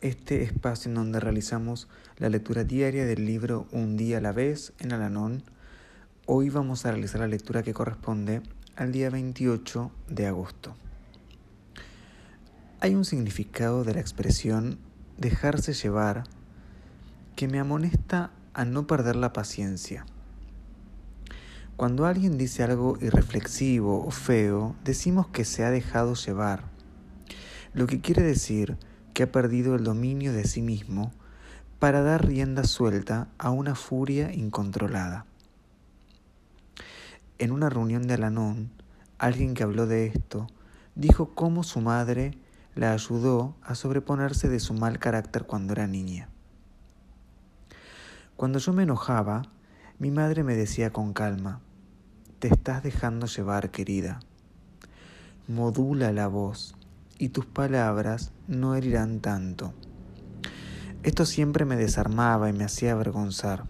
este espacio en donde realizamos la lectura diaria del libro Un día a la vez en Alanón. Hoy vamos a realizar la lectura que corresponde al día 28 de agosto. Hay un significado de la expresión dejarse llevar que me amonesta a no perder la paciencia. Cuando alguien dice algo irreflexivo o feo, decimos que se ha dejado llevar, lo que quiere decir que ha perdido el dominio de sí mismo para dar rienda suelta a una furia incontrolada. En una reunión de Alanón, alguien que habló de esto dijo cómo su madre la ayudó a sobreponerse de su mal carácter cuando era niña. Cuando yo me enojaba, mi madre me decía con calma, te estás dejando llevar, querida. Modula la voz y tus palabras no herirán tanto. Esto siempre me desarmaba y me hacía avergonzar.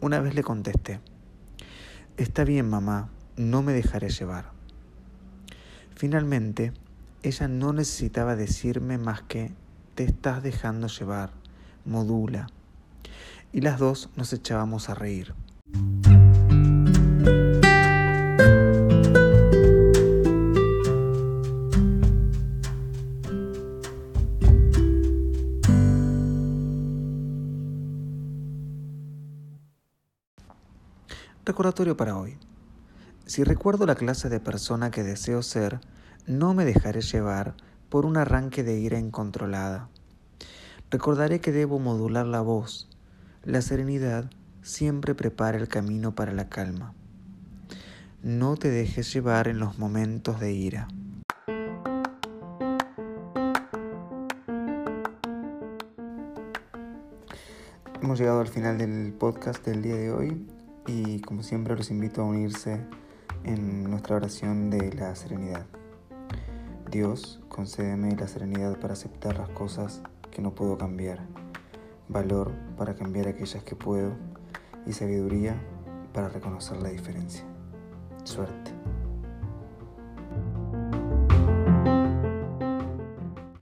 Una vez le contesté, Está bien, mamá, no me dejaré llevar. Finalmente, ella no necesitaba decirme más que te estás dejando llevar, modula. Y las dos nos echábamos a reír. Recordatorio para hoy. Si recuerdo la clase de persona que deseo ser, no me dejaré llevar por un arranque de ira incontrolada. Recordaré que debo modular la voz. La serenidad siempre prepara el camino para la calma. No te dejes llevar en los momentos de ira. Hemos llegado al final del podcast del día de hoy y como siempre los invito a unirse en nuestra oración de la serenidad. Dios, concédeme la serenidad para aceptar las cosas que no puedo cambiar, valor para cambiar aquellas que puedo y sabiduría para reconocer la diferencia. Suerte.